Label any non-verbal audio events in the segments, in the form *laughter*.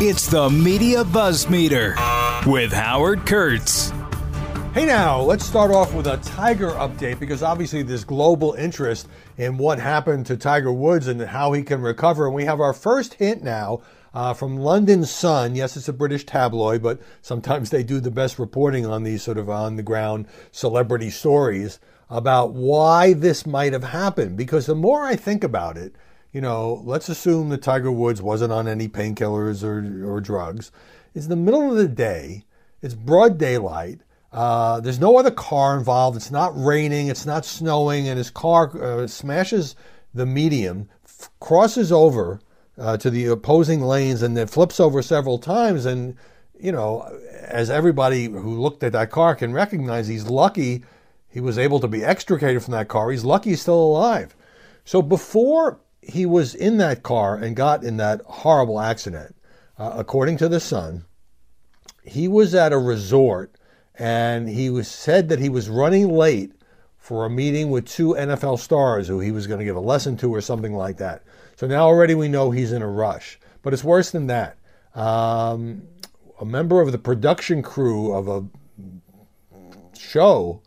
It's the Media Buzz Meter with Howard Kurtz. Hey now, let's start off with a Tiger update because obviously there's global interest in what happened to Tiger Woods and how he can recover. And we have our first hint now uh, from London Sun. Yes, it's a British tabloid, but sometimes they do the best reporting on these sort of on the ground celebrity stories about why this might have happened. Because the more I think about it, you know, let's assume that Tiger Woods wasn't on any painkillers or, or drugs. It's the middle of the day, it's broad daylight. Uh, there's no other car involved. It's not raining. It's not snowing. And his car uh, smashes the median, f- crosses over uh, to the opposing lanes, and then flips over several times. And, you know, as everybody who looked at that car can recognize, he's lucky he was able to be extricated from that car. He's lucky he's still alive. So before he was in that car and got in that horrible accident, uh, according to the Sun, he was at a resort and he was said that he was running late for a meeting with two NFL stars who he was going to give a lesson to or something like that. So now already we know he's in a rush. But it's worse than that. Um, a member of the production crew of a show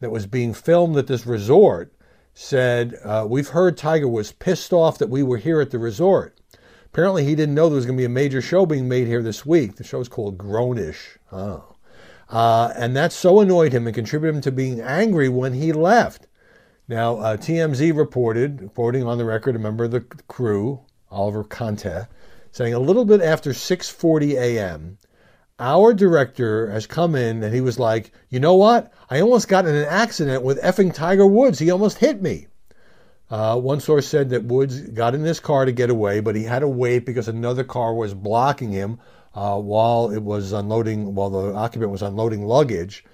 that was being filmed at this resort said, uh, We've heard Tiger was pissed off that we were here at the resort. Apparently, he didn't know there was going to be a major show being made here this week. The show's called Grownish. Oh. Uh, and that so annoyed him and contributed him to being angry when he left. Now, uh, TMZ reported, quoting on the record, a member of the crew, Oliver Conte, saying a little bit after 6:40 a.m., our director has come in and he was like, you know what? I almost got in an accident with effing Tiger Woods. He almost hit me. Uh, one source said that Woods got in his car to get away, but he had to wait because another car was blocking him uh, while it was unloading, while the occupant was unloading luggage.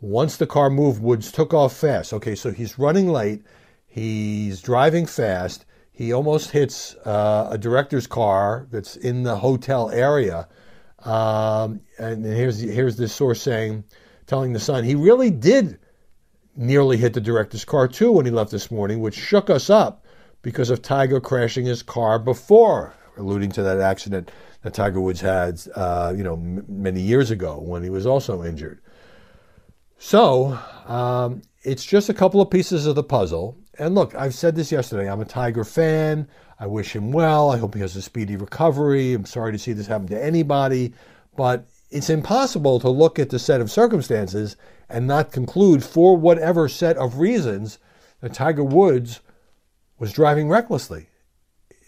Once the car moved, Woods took off fast. Okay, so he's running late. He's driving fast. He almost hits uh, a director's car that's in the hotel area. Um, and here's here's this source saying, telling the Sun, he really did nearly hit the director's car too when he left this morning, which shook us up because of Tiger crashing his car before, alluding to that accident that Tiger Woods had, uh, you know, m- many years ago when he was also injured. So um, it's just a couple of pieces of the puzzle. And look, I've said this yesterday. I'm a Tiger fan. I wish him well. I hope he has a speedy recovery. I'm sorry to see this happen to anybody, but it's impossible to look at the set of circumstances and not conclude, for whatever set of reasons, that Tiger Woods was driving recklessly.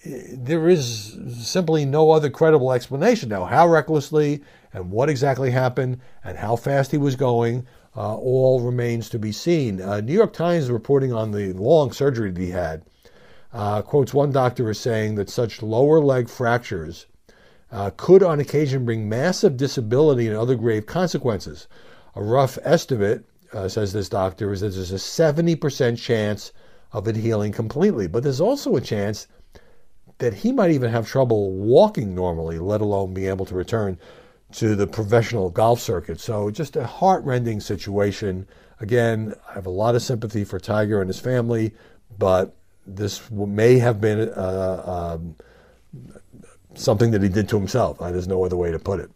There is simply no other credible explanation. Now, how recklessly and what exactly happened and how fast he was going uh, all remains to be seen. Uh, New York Times reporting on the long surgery that he had uh, quotes one doctor as saying that such lower leg fractures uh, could on occasion bring massive disability and other grave consequences. A rough estimate, uh, says this doctor, is that there's a 70% chance of it healing completely, but there's also a chance that he might even have trouble walking normally, let alone be able to return to the professional golf circuit. So just a heartrending situation. Again, I have a lot of sympathy for Tiger and his family, but this may have been uh, um, something that he did to himself. Uh, there's no other way to put it.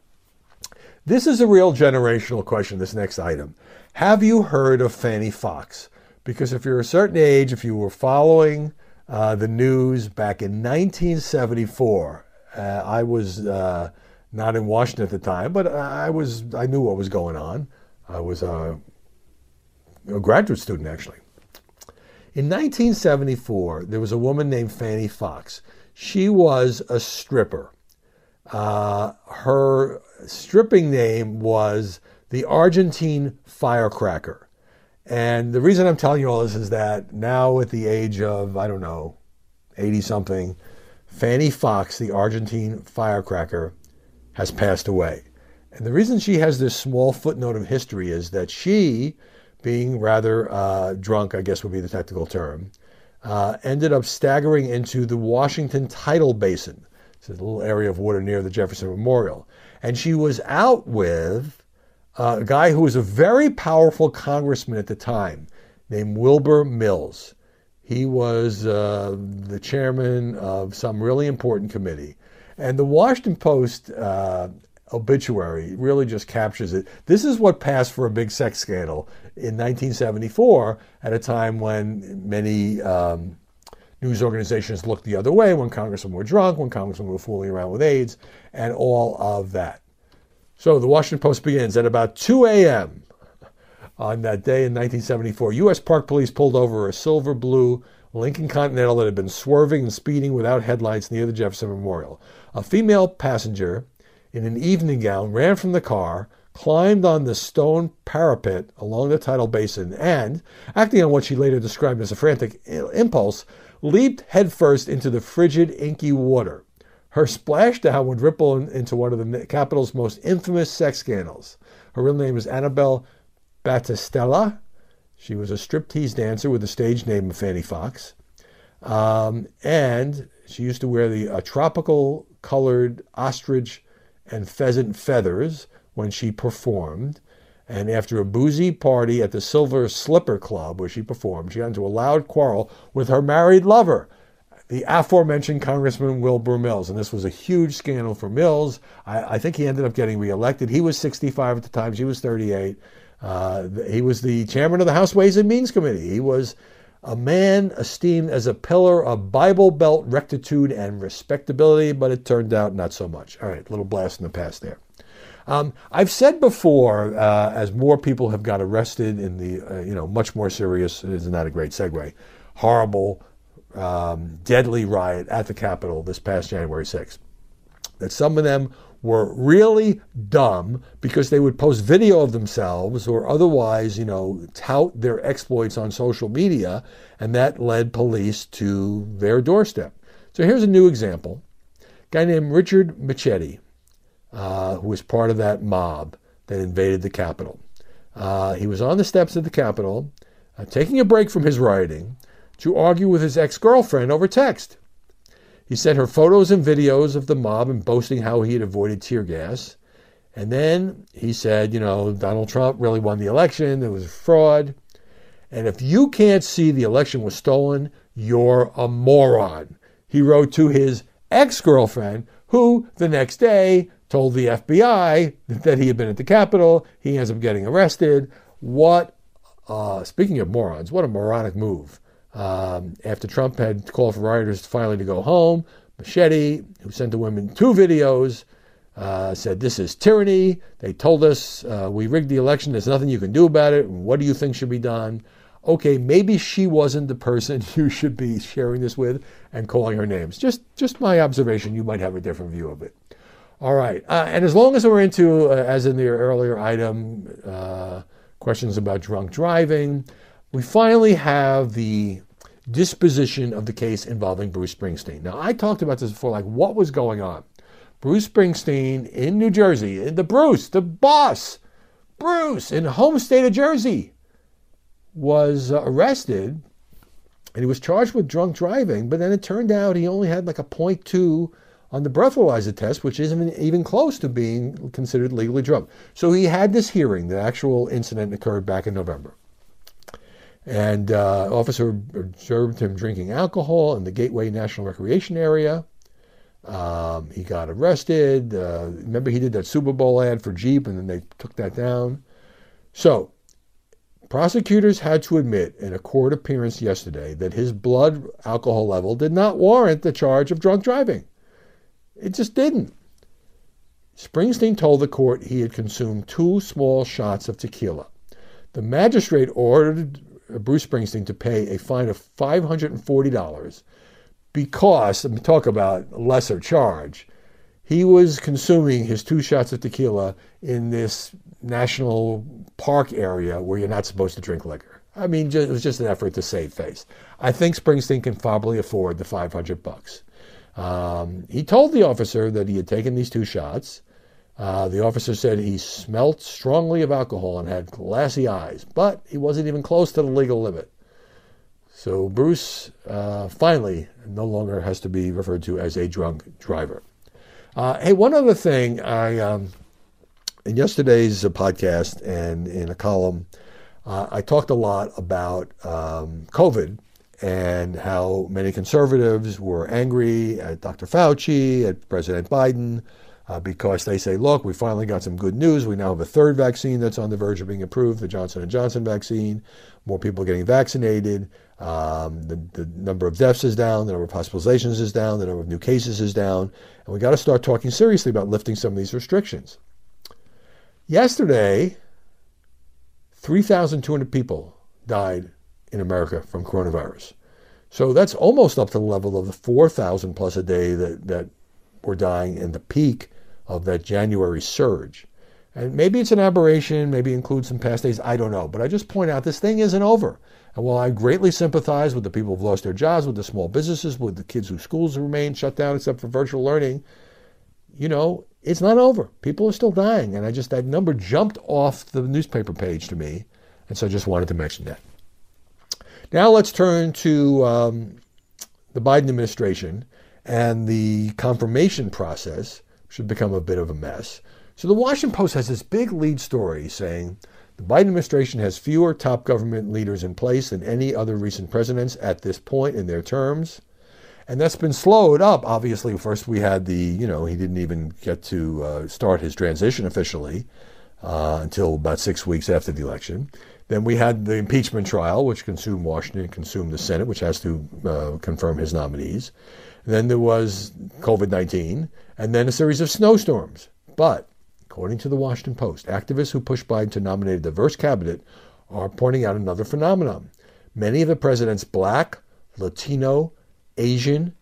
This is a real generational question, this next item. Have you heard of Fanne Foxe? Because if you're a certain age, if you were following uh, the news back in 1974, uh, I was uh, not in Washington at the time, but I was I knew what was going on. I was a, a graduate student actually. In 1974, there was a woman named Fanne Foxe. She was a stripper. Uh, her stripping name was the Argentine Firecracker. And the reason I'm telling you all this is that now, at the age of, I don't know, 80 something, Fanne Foxe, the Argentine Firecracker, has passed away. And the reason she has this small footnote of history is that she, being rather uh, drunk, I guess would be the technical term, uh, ended up staggering into the Washington Tidal Basin. It's a little area of water near the Jefferson Memorial. And she was out with uh, a guy who was a very powerful congressman at the time named Wilbur Mills. He was uh, the chairman of some really important committee. And the Washington Post uh, obituary really just captures it. This is what passed for a big sex scandal in 1974 at a time when many um, news organizations looked the other way, when congressmen were drunk, when congressmen were fooling around with aides, and all of that. So the Washington Post begins at about 2 a.m. on that day in 1974. U.S. Park Police pulled over a silver blue Lincoln Continental that had been swerving and speeding without headlights near the Jefferson Memorial. A female passenger in an evening gown ran from the car, climbed on the stone parapet along the tidal basin, and, acting on what she later described as a frantic impulse, leaped headfirst into the frigid, inky water. Her splashdown would ripple into one of the capital's most infamous sex scandals. Her real name is Annabelle Battistella. She was a striptease dancer with the stage name of Fanne Foxe. Um, and she used to wear the uh, tropical colored ostrich and pheasant feathers when she performed. And after a boozy party at the Silver Slipper Club where she performed, she got into a loud quarrel with her married lover, the aforementioned Congressman Wilbur Mills. And this was a huge scandal for Mills. I, I think he ended up getting reelected. He was 65 at the time, she was 38. Uh, he was the chairman of the House Ways and Means Committee. He was a man esteemed as a pillar of Bible Belt rectitude and respectability, but it turned out not so much. All right, little blast in the past there. Um, I've said before, uh, as more people have got arrested in the, uh, you know, much more serious, isn't that a great segue? Horrible, um, deadly riot at the Capitol this past January 6th. That some of them were really dumb because they would post video of themselves or otherwise, you know, tout their exploits on social media, and that led police to their doorstep. So here's a new example. A guy named Richard Michetti, uh, who was part of that mob that invaded the Capitol. Uh, he was on the steps of the Capitol, uh, taking a break from his writing to argue with his ex girlfriend over text. He sent her photos and videos of the mob and boasting how he had avoided tear gas. And then he said, you know, Donald Trump really won the election. It was fraud. And if you can't see the election was stolen, you're a moron. He wrote to his ex girlfriend, who the next day told the FBI that he had been at the Capitol. He ends up getting arrested. What, uh, speaking of morons, what a moronic move. Um, after Trump had called for rioters finally to go home, Michetti, who sent the women two videos, uh, said, This is tyranny. They told us uh, we rigged the election. There's nothing you can do about it. What do you think should be done? Okay, maybe she wasn't the person *laughs* you should be sharing this with and calling her names. Just, just my observation. You might have a different view of it. All right. Uh, and as long as we're into, uh, as in the earlier item, uh, questions about drunk driving, we finally have the disposition of the case involving Bruce Springsteen. Now, I talked about this before, like what was going on. Bruce Springsteen in New Jersey, the Bruce, the boss, Bruce in home state of Jersey, was arrested and he was charged with drunk driving, but then it turned out he only had like a 0.2 on the breathalyzer test, which isn't even close to being considered legally drunk. So he had this hearing. The actual incident occurred back in November. And uh, officer observed him drinking alcohol in the Gateway National Recreation Area. Um, he got arrested. Uh, remember, he did that Super Bowl ad for Jeep, and then they took that down. So, prosecutors had to admit in a court appearance yesterday that his blood alcohol level did not warrant the charge of drunk driving. It just didn't. Springsteen told the court he had consumed two small shots of tequila. The magistrate ordered Bruce Springsteen to pay a fine of $540 because, talk about lesser charge, he was consuming his two shots of tequila in this national park area where you're not supposed to drink liquor. I mean, it was just an effort to save face. I think Springsteen can probably afford the 500 bucks. Um, he told the officer that he had taken these two shots. Uh, the officer said he smelt strongly of alcohol and had glassy eyes, but he wasn't even close to the legal limit. So Bruce uh, finally no longer has to be referred to as a drunk driver. Uh, hey, one other thing, I um, in yesterday's podcast and in a column, uh, I talked a lot about um, COVID and how many conservatives were angry at Dr. Fauci, at President Biden, uh, because they say, look, we finally got some good news. We now have a third vaccine that's on the verge of being approved, the Johnson & Johnson vaccine. More people are getting vaccinated. Um, the, the number of deaths is down. The number of hospitalizations is down. The number of new cases is down. And we got to start talking seriously about lifting some of these restrictions. Yesterday, 3,200 people died in America from coronavirus. So that's almost up to the level of the 4,000 plus a day that, that were dying in the peak of that January surge. And maybe it's an aberration, maybe includes some past days, I don't know. But I just point out this thing isn't over. And while I greatly sympathize with the people who've lost their jobs, with the small businesses, with the kids whose schools remain shut down except for virtual learning, you know, it's not over. People are still dying. And I just, that number jumped off the newspaper page to me. And so I just wanted to mention that. Now let's turn to um, the Biden administration and the confirmation process should become a bit of a mess. So the Washington Post has this big lead story saying the Biden administration has fewer top government leaders in place than any other recent presidents at this point in their terms. And that's been slowed up. Obviously, first we had the, you know, he didn't even get to uh, start his transition officially uh, until about six weeks after the election. Then we had the impeachment trial, which consumed Washington, consumed the Senate, which has to uh, confirm his nominees. Then there was COVID 19, and then a series of snowstorms. But, according to the Washington Post, activists who pushed Biden to nominate a diverse cabinet are pointing out another phenomenon. Many of the president's black, Latino, Asian,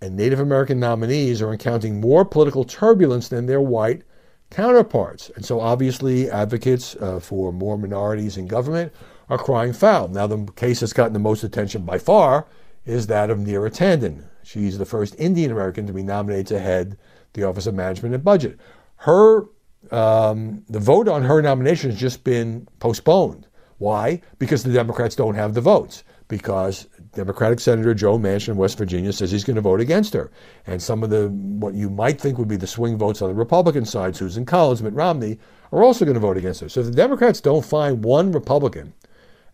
and Native American nominees are encountering more political turbulence than their white counterparts. And so, obviously, advocates uh, for more minorities in government are crying foul. Now, the case that's gotten the most attention by far is that of Neera Tanden, She's the first Indian American to be nominated to head the Office of Management and Budget. Her um, the vote on her nomination has just been postponed. Why? Because the Democrats don't have the votes. Because Democratic Senator Joe Manchin of West Virginia says he's going to vote against her. And some of the, what you might think would be the swing votes on the Republican side, Susan Collins, Mitt Romney, are also going to vote against her. So if the Democrats don't find one Republican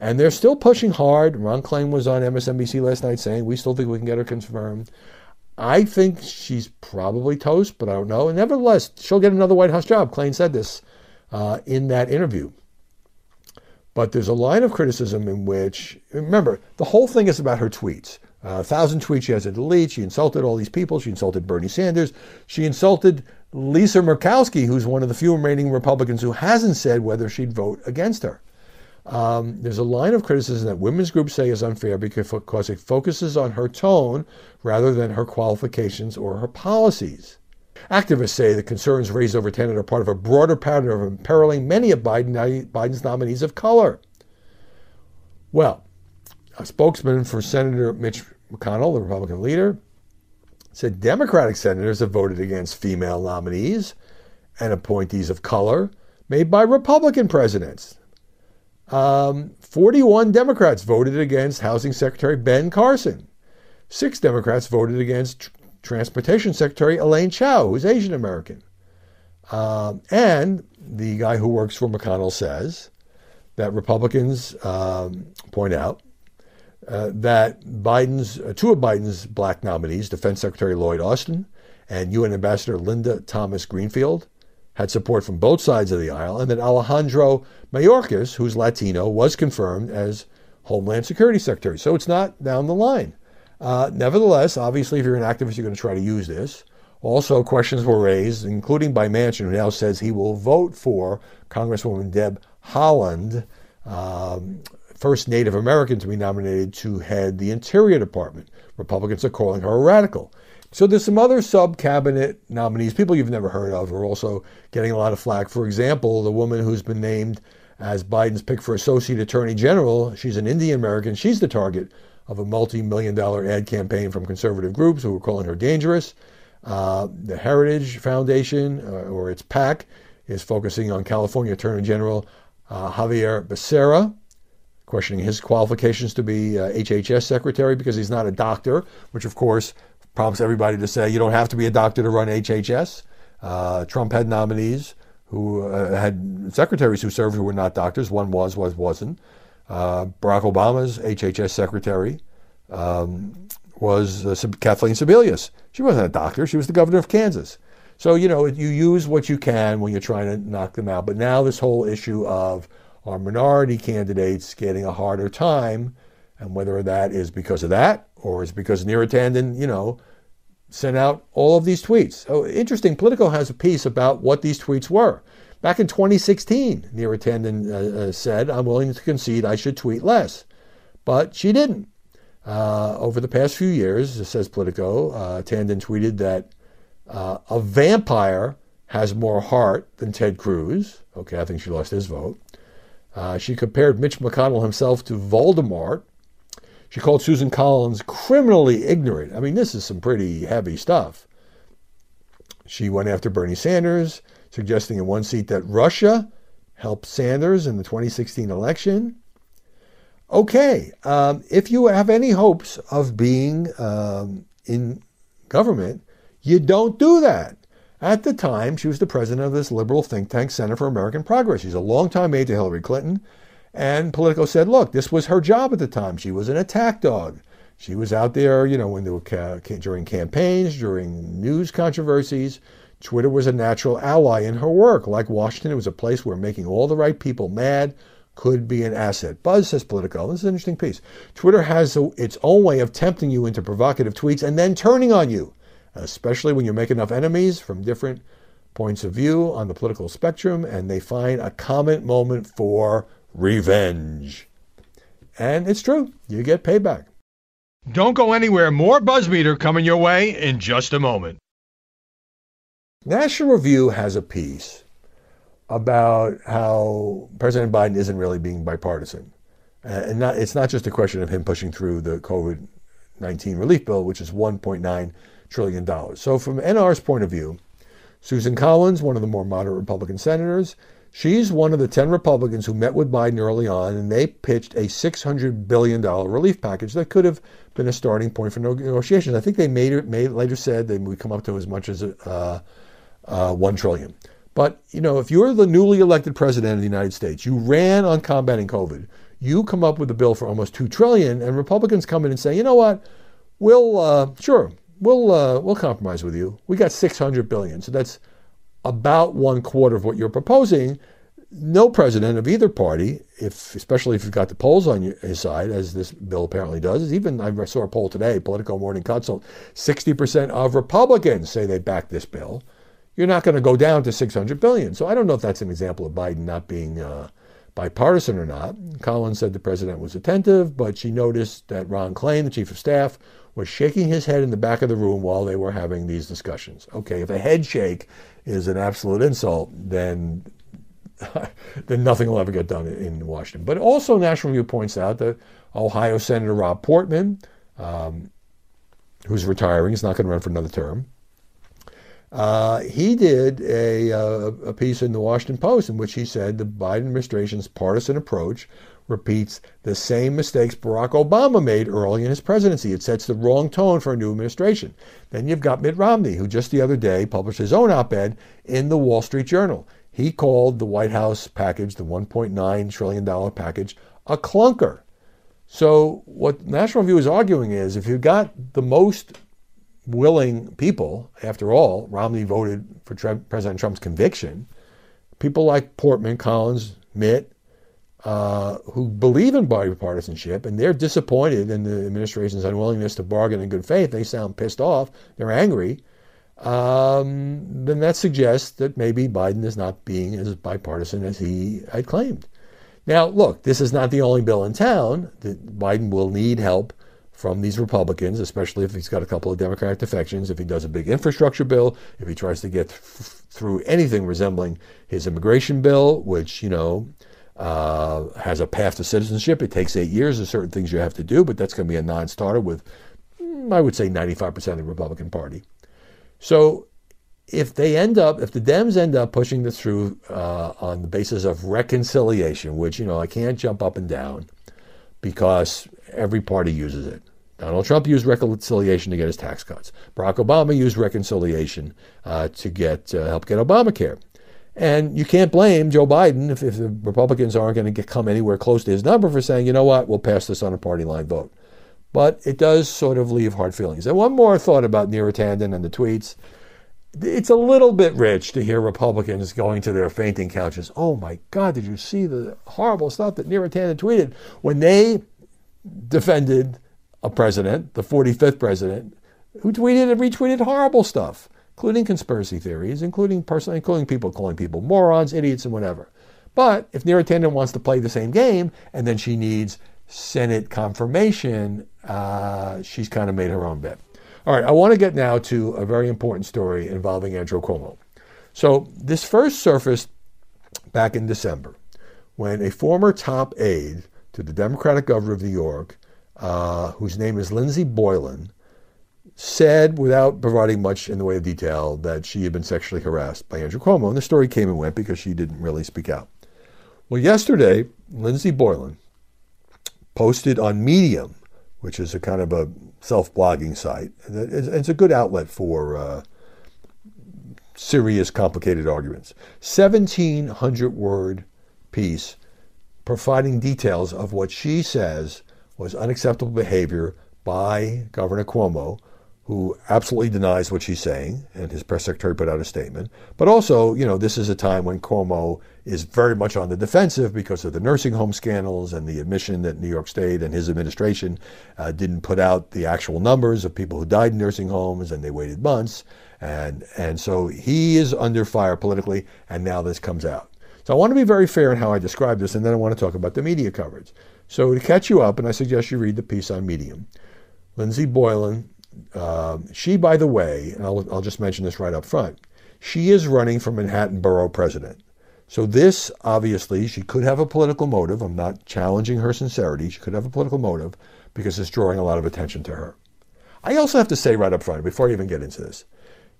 and they're still pushing hard. Ron Klain was on MSNBC last night saying, we still think we can get her confirmed. I think she's probably toast, but I don't know. And nevertheless, she'll get another White House job. Klain said this uh, in that interview. But there's a line of criticism in which, remember, the whole thing is about her tweets. Uh, a thousand tweets she has to delete. She insulted all these people. She insulted Bernie Sanders. She insulted Lisa Murkowski, who's one of the few remaining Republicans who hasn't said whether she'd vote against her. Um, there's a line of criticism that women's groups say is unfair because it focuses on her tone rather than her qualifications or her policies. Activists say the concerns raised over Tanden are part of a broader pattern of imperiling many of Biden, Biden's nominees of color. Well, a spokesman for Senator Mitch McConnell, the Republican leader, said Democratic senators have voted against female nominees and appointees of color made by Republican presidents. Um, 41 Democrats voted against Housing Secretary Ben Carson. Six Democrats voted against Transportation Secretary Elaine Chao, who's Asian American. Um, and the guy who works for McConnell says that Republicans um, point out uh, that Biden's uh, two of Biden's black nominees, Defense Secretary Lloyd Austin and UN Ambassador Linda Thomas Greenfield, had support from both sides of the aisle, and that Alejandro Mayorkas, who's Latino, was confirmed as Homeland Security Secretary. So it's not down the line. Uh, nevertheless, obviously, if you're an activist, you're going to try to use this. Also, questions were raised, including by Manchin, who now says he will vote for Congresswoman Deb Haaland, um, first Native American to be nominated to head the Interior Department. Republicans are calling her a radical. So there's some other sub cabinet nominees, people you've never heard of, who are also getting a lot of flack. For example, the woman who's been named as Biden's pick for Associate Attorney General, she's an Indian American. She's the target of a multi million dollar ad campaign from conservative groups who are calling her dangerous. Uh, the Heritage Foundation, uh, or its PAC, is focusing on California Attorney General uh, Xavier Becerra, questioning his qualifications to be HHS uh, secretary because he's not a doctor, which of course prompts everybody to say you don't have to be a doctor to run HHS. Uh, Trump had nominees who uh, had secretaries who served who were not doctors. One was, was wasn't. Uh, Barack Obama's HHS secretary um, was uh, Kathleen Sebelius. She wasn't a doctor, she was the governor of Kansas. So, you know, you use what you can when you're trying to knock them out. But now, this whole issue of our minority candidates getting a harder time, and whether that is because of that or is because Neera Tanden, you know, sent out all of these tweets. So interesting, Politico has a piece about what these tweets were. Back in 2016, Neera Tanden uh, uh, said, I'm willing to concede I should tweet less. But she didn't. Uh, over the past few years, says Politico, uh, Tanden tweeted that uh, a vampire has more heart than Ted Cruz. Okay, I think she lost his vote. Uh, she compared Mitch McConnell himself to Voldemort. She called Susan Collins criminally ignorant. I mean, this is some pretty heavy stuff. She went after Bernie Sanders, suggesting in one seat that Russia helped Sanders in the 2016 election. Okay, um, if you have any hopes of being um, in government, you don't do that. At the time, she was the president of this liberal think tank, Center for American Progress. She's a longtime aide to Hillary Clinton. And Politico said, look, this was her job at the time. She was an attack dog. She was out there, you know, when there were ca- during campaigns, during news controversies. Twitter was a natural ally in her work. Like Washington, it was a place where making all the right people mad could be an asset. Buzz says Politico. This is an interesting piece. Twitter has a, its own way of tempting you into provocative tweets and then turning on you especially when you make enough enemies from different points of view on the political spectrum, and they find a common moment for revenge. And it's true, you get payback. Don't go anywhere. More Buzzmeter coming your way in just a moment. National Review has a piece about how President Biden isn't really being bipartisan. And not, it's not just a question of him pushing through the COVID 19 relief bill, which is 1.9 trillion dollars. So from NR's point of view, Susan Collins, one of the more moderate Republican senators, she's one of the 10 Republicans who met with Biden early on, and they pitched a $600 billion relief package that could have been a starting point for negotiations. I think they made it, made, later said they would come up to as much as uh, uh, 1 trillion. But, you know, if you're the newly elected president of the United States, you ran on combating COVID, you come up with a bill for almost 2 trillion, and Republicans come in and say, you know what, we'll, uh, sure, we'll uh, we'll compromise with you. We got 600 billion, so that's about one quarter of what you're proposing. No president of either party, if especially if you've got the polls on your, his side, as this bill apparently does, even I saw a poll today, Politico Morning Consult, 60% of Republicans say they back this bill. You're not going to go down to 600 billion. So I don't know if that's an example of Biden not being uh, bipartisan or not. Collins said the president was attentive, but she noticed that Ron Klain, the chief of staff, was shaking his head in the back of the room while they were having these discussions. Okay, if a head shake is an absolute insult, then *laughs* then nothing will ever get done in Washington. But also, National Review points out that Ohio Senator Rob Portman, um, who's retiring, is not going to run for another term. Uh, he did a, uh, a piece in the Washington Post in which he said the Biden administration's partisan approach repeats the same mistakes Barack Obama made early in his presidency. It sets the wrong tone for a new administration. Then you've got Mitt Romney, who just the other day published his own op ed in the Wall Street Journal. He called the White House package, the $1.9 trillion package, a clunker. So, what National Review is arguing is if you've got the most willing people, after all, Romney voted for President Trump's conviction, people like Portman, Collins, Mitt, uh, who believe in bipartisanship and they're disappointed in the administration's unwillingness to bargain in good faith. They sound pissed off. They're angry. Um, then that suggests that maybe Biden is not being as bipartisan as he had claimed. Now, look, this is not the only bill in town. That Biden will need help from these Republicans, especially if he's got a couple of Democratic defections, if he does a big infrastructure bill, if he tries to get th- through anything resembling his immigration bill, which, you know, uh, has a path to citizenship. It takes eight years. There's certain things you have to do, but that's going to be a non starter with, mm, I would say, 95% of the Republican Party. So if they end up, if the Dems end up pushing this through uh, on the basis of reconciliation, which, you know, I can't jump up and down because every party uses it. Donald Trump used reconciliation to get his tax cuts. Barack Obama used reconciliation uh, to get uh, help get Obamacare. And you can't blame Joe Biden if, if the Republicans aren't going to come anywhere close to his number for saying, you know what, we'll pass this on a party line vote. but it does sort of leave hard feelings. And one more thought about Neera Tanden and the tweets. It's a little bit rich to hear Republicans going to their fainting couches. Oh my God, did you see the horrible stuff that Neera Tanden tweeted when they defended a president, the 45th president, who tweeted and retweeted horrible stuff, including conspiracy theories, including person, including people calling people morons, idiots, and whatever. But if Neera Tanden wants to play the same game, and then she needs Senate confirmation, uh, she's kind of made her own bet. All right, I want to get now to a very important story involving Andrew Cuomo. So this first surfaced back in December when a former top aide to the Democratic governor of New York, uh, whose name is Lindsey Boylan, said, without providing much in the way of detail, that she had been sexually harassed by Andrew Cuomo. And the story came and went because she didn't really speak out. Well, yesterday, Lindsey Boylan posted on Medium, which is a kind of a self blogging site. It's a good outlet for uh, serious, complicated arguments. 1,700 word piece providing details of what she says was unacceptable behavior by Governor Cuomo who absolutely denies what she's saying, and his press secretary put out a statement. But also, you know, this is a time when Cuomo is very much on the defensive because of the nursing home scandals and the admission that New York State and his administration uh, didn't put out the actual numbers of people who died in nursing homes, and they waited months. And, and so he is under fire politically, and now this comes out. So I want to be very fair in how I describe this, and then I want to talk about the media coverage. So to catch you up, and I suggest you read the piece on Medium. Lindsey Boylan uh, she, by the way, and I'll, I'll just mention this right up front, she is running for Manhattan Borough President. So this, obviously, she could have a political motive. I'm not challenging her sincerity. She could have a political motive because it's drawing a lot of attention to her. I also have to say right up front, before I even get into this,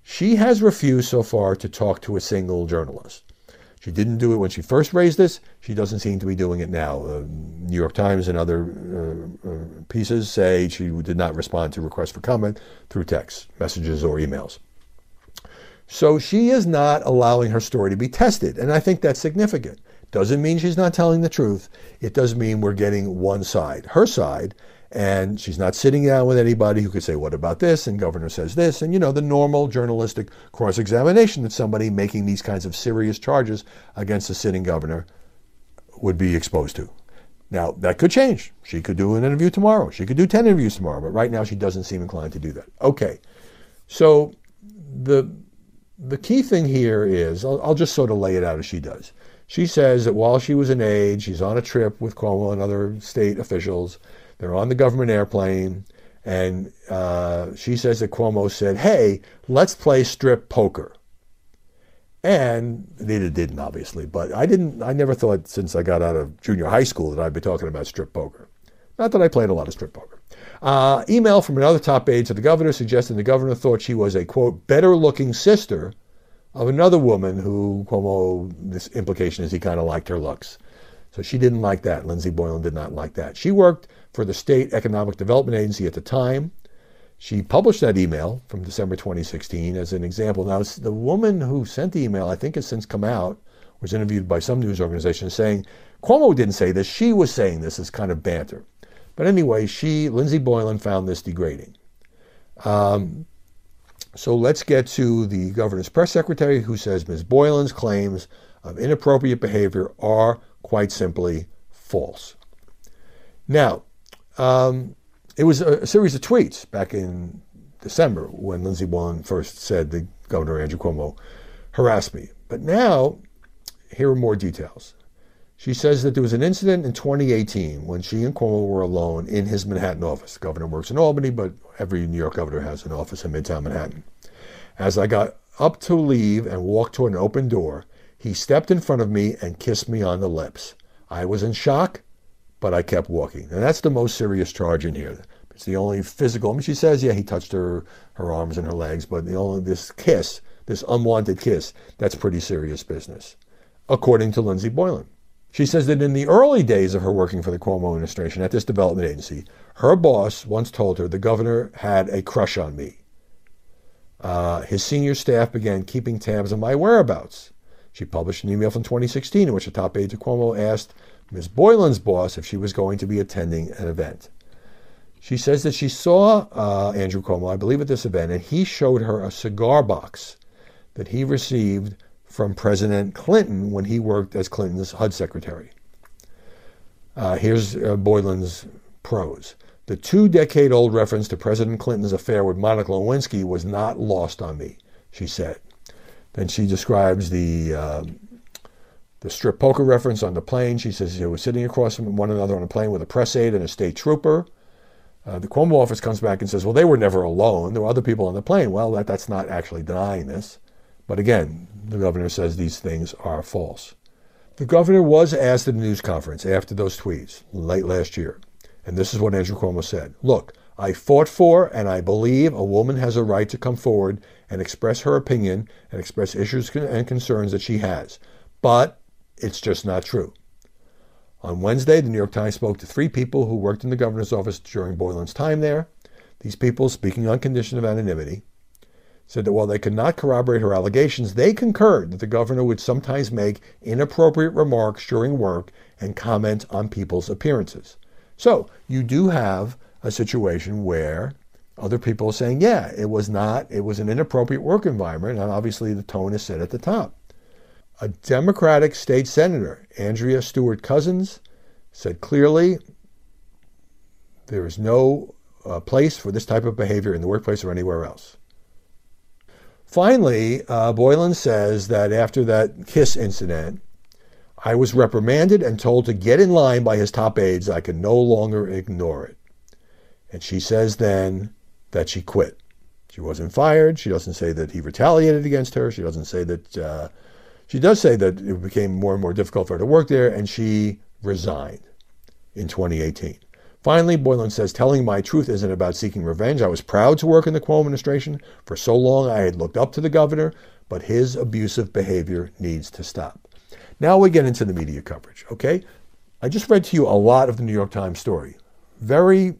she has refused so far to talk to a single journalist. She didn't do it when she first raised this. She doesn't seem to be doing it now. Uh, New York Times and other uh, uh, pieces say she did not respond to requests for comment through text messages or emails. So she is not allowing her story to be tested, and I think that's significant. Doesn't mean she's not telling the truth. It does mean we're getting one side, her side, and she's not sitting down with anybody who could say, What about this? And governor says this. And, you know, the normal journalistic cross examination that somebody making these kinds of serious charges against a sitting governor would be exposed to. Now, that could change. She could do an interview tomorrow. She could do 10 interviews tomorrow. But right now, she doesn't seem inclined to do that. Okay. So the, the key thing here is I'll, I'll just sort of lay it out as she does. She says that while she was an aide, she's on a trip with Cuomo and other state officials they're on the government airplane, and uh, she says that Cuomo said, "Hey, let's play strip poker." And they didn't, obviously, but I didn't. I never thought since I got out of junior high school that I'd be talking about strip poker. Not that I played a lot of strip poker. Uh, email from another top aide to the governor suggesting the governor thought she was a quote better looking sister of another woman who Cuomo. This implication is he kind of liked her looks. So she didn't like that. Lindsey Boylan did not like that. She worked for the State Economic Development Agency at the time. She published that email from December 2016 as an example. Now, the woman who sent the email, I think has since come out, was interviewed by some news organization saying Cuomo didn't say this. She was saying this as kind of banter. But anyway, she, Lindsey Boylan, found this degrading. Um, so let's get to the governor's press secretary who says Ms. Boylan's claims of inappropriate behavior are quite simply false. Now, um, it was a, a, series of tweets back in December when Lindsey Boylan first said that Governor Andrew Cuomo harassed me. But now, here are more details. She says that there was an incident in 2018 when she and Cuomo were alone in his Manhattan office. The governor works in Albany, but every New York governor has an office in Midtown Manhattan. As I got up to leave and walked toward an open door, he stepped in front of me and kissed me on the lips. I was in shock, but I kept walking. And that's the most serious charge in here. It's the only physical. I mean, she says, yeah, he touched her, her arms and her legs, but the only this kiss, this unwanted kiss, that's pretty serious business, according to Lindsey Boylan. She says that in the early days of her working for the Cuomo administration at this development agency, her boss once told her the governor had a crush on me. Uh, his senior staff began keeping tabs on my whereabouts. She published an email from 2016 in which a top aide to Cuomo asked Ms. Boylan's boss if she was going to be attending an event. She says that she saw uh, Andrew Cuomo, I believe, at this event, and he showed her a cigar box that he received from President Clinton when he worked as Clinton's HUD secretary. Uh, here's uh, Boylan's prose. The two decade old reference to President Clinton's affair with Monica Lewinsky was not lost on me, she said. Then she describes the uh, the strip poker reference on the plane. She says they were sitting across from one another on a plane with a press aide and a state trooper. Uh, the Cuomo office comes back and says, well, they were never alone. There were other people on the plane. Well, that, that's not actually denying this. But again, the governor says these things are false. The governor was asked at a news conference after those tweets late last year. And this is what Andrew Cuomo said Look, I fought for and I believe a woman has a right to come forward and express her opinion and express issues and concerns that she has. But it's just not true. On Wednesday, the New York Times spoke to three people who worked in the governor's office during Boylan's time there. These people, speaking on condition of anonymity, said that while they could not corroborate her allegations, they concurred that the governor would sometimes make inappropriate remarks during work and comment on people's appearances. So you do have a situation where other people are saying, yeah, it was not, it was an inappropriate work environment, and obviously the tone is set at the top. A Democratic state senator, Andrea Stewart Cousins, said clearly there is no uh, place for this type of behavior in the workplace or anywhere else. Finally, uh, Boylan says that after that kiss incident, I was reprimanded and told to get in line by his top aides. I could no longer ignore it. And she says then that she quit. She wasn't fired. She doesn't say that he retaliated against her. She doesn't say that uh, she does say that it became more and more difficult for her to work there, and she resigned in 2018. Finally, Boylan says, telling my truth isn't about seeking revenge. I was proud to work in the Cuomo administration. For so long, I had looked up to the governor, but his abusive behavior needs to stop. Now we get into the media coverage, okay? I just read to you a lot of the New York Times story. Very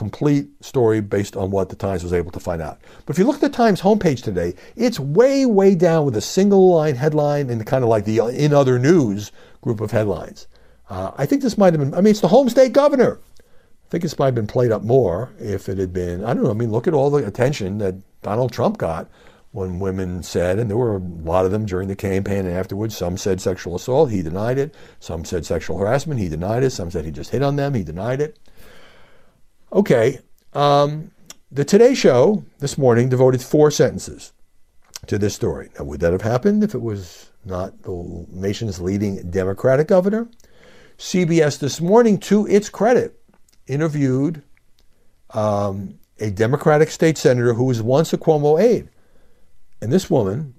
complete story based on what the Times was able to find out. But if you look at the Times homepage today, it's way, way down with a single line headline and kind of like the in other news group of headlines. Uh, I think this might have been, I mean, it's the home state governor. I think this might have been played up more if it had been, I don't know, I mean, look at all the attention that Donald Trump got when women said, and there were a lot of them during the campaign and afterwards, some said sexual assault, he denied it. Some said sexual harassment, he denied it. Some said he just hit on them, he denied it. Okay, um, the Today Show this morning devoted four sentences to this story. Now, would that have happened if it was not the nation's leading Democratic governor? CBS this morning, to its credit, interviewed um, a Democratic state senator who was once a Cuomo aide. And this woman,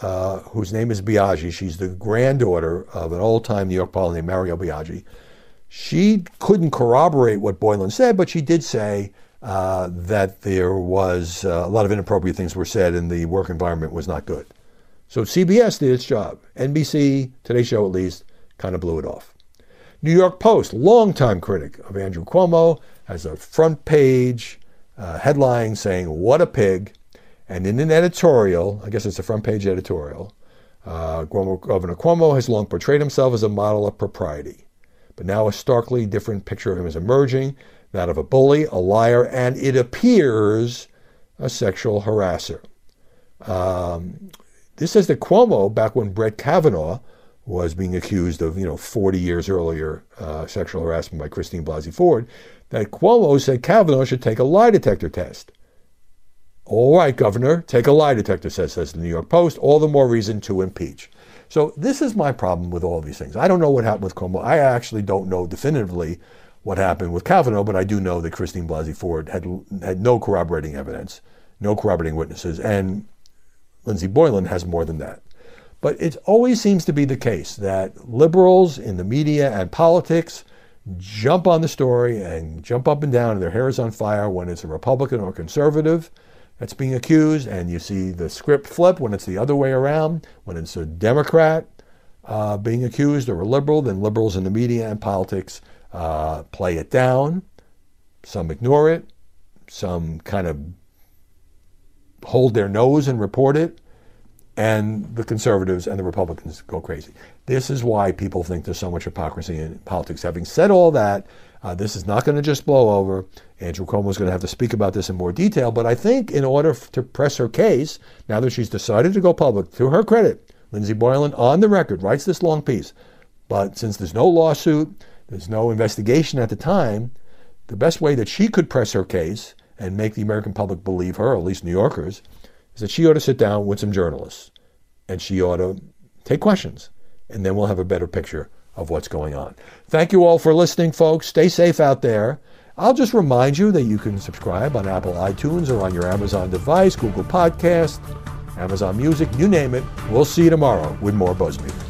uh, whose name is Biaggi, she's the granddaughter of an old time New York named Mario Biaggi. She couldn't corroborate what Boylan said, but she did say uh, that there was uh, a lot of inappropriate things were said and the work environment was not good. So CBS did its job. NBC, Today Show at least, kind of blew it off. New York Post, longtime critic of Andrew Cuomo, has a front page uh, headline saying, What a pig. And in an editorial, I guess it's a front page editorial, uh, Governor Cuomo has long portrayed himself as a model of propriety. But now a starkly different picture of him is emerging that of a bully, a liar, and it appears a sexual harasser. Um, this says that Cuomo, back when Brett Kavanaugh was being accused of, you know, 40 years earlier uh, sexual harassment by Christine Blasey Ford, that Cuomo said Kavanaugh should take a lie detector test. All right, Governor, take a lie detector test, says the New York Post. All the more reason to impeach. So this is my problem with all these things. I don't know what happened with Cuomo. I actually don't know definitively what happened with Kavanaugh, but I do know that Christine Blasey Ford had had no corroborating evidence, no corroborating witnesses, and Lindsey Boylan has more than that. But it always seems to be the case that liberals in the media and politics jump on the story and jump up and down, and their hair is on fire when it's a Republican or conservative that's being accused, and you see the script flip when it's the other way around, when it's a Democrat uh, being accused or a liberal, then liberals in the media and politics uh, play it down. Some ignore it, some kind of hold their nose and report it, and the conservatives and the Republicans go crazy. This is why people think there's so much hypocrisy in politics. Having said all that, Uh, this is not going to just blow over. Andrew Cuomo is going to have to speak about this in more detail. But I think in order to press her case, now that she's decided to go public, to her credit, Lindsey Boylan on the record writes this long piece. But since there's no lawsuit, there's no investigation at the time, the best way that she could press her case and make the American public believe her, at least New Yorkers, is that she ought to sit down with some journalists and she ought to take questions. And then we'll have a better picture of what's going on. Thank you all for listening, folks. Stay safe out there. I'll just remind you that you can subscribe on Apple iTunes or on your Amazon device, Google Podcast, Amazon Music, you name it. We'll see you tomorrow with more BuzzMeter.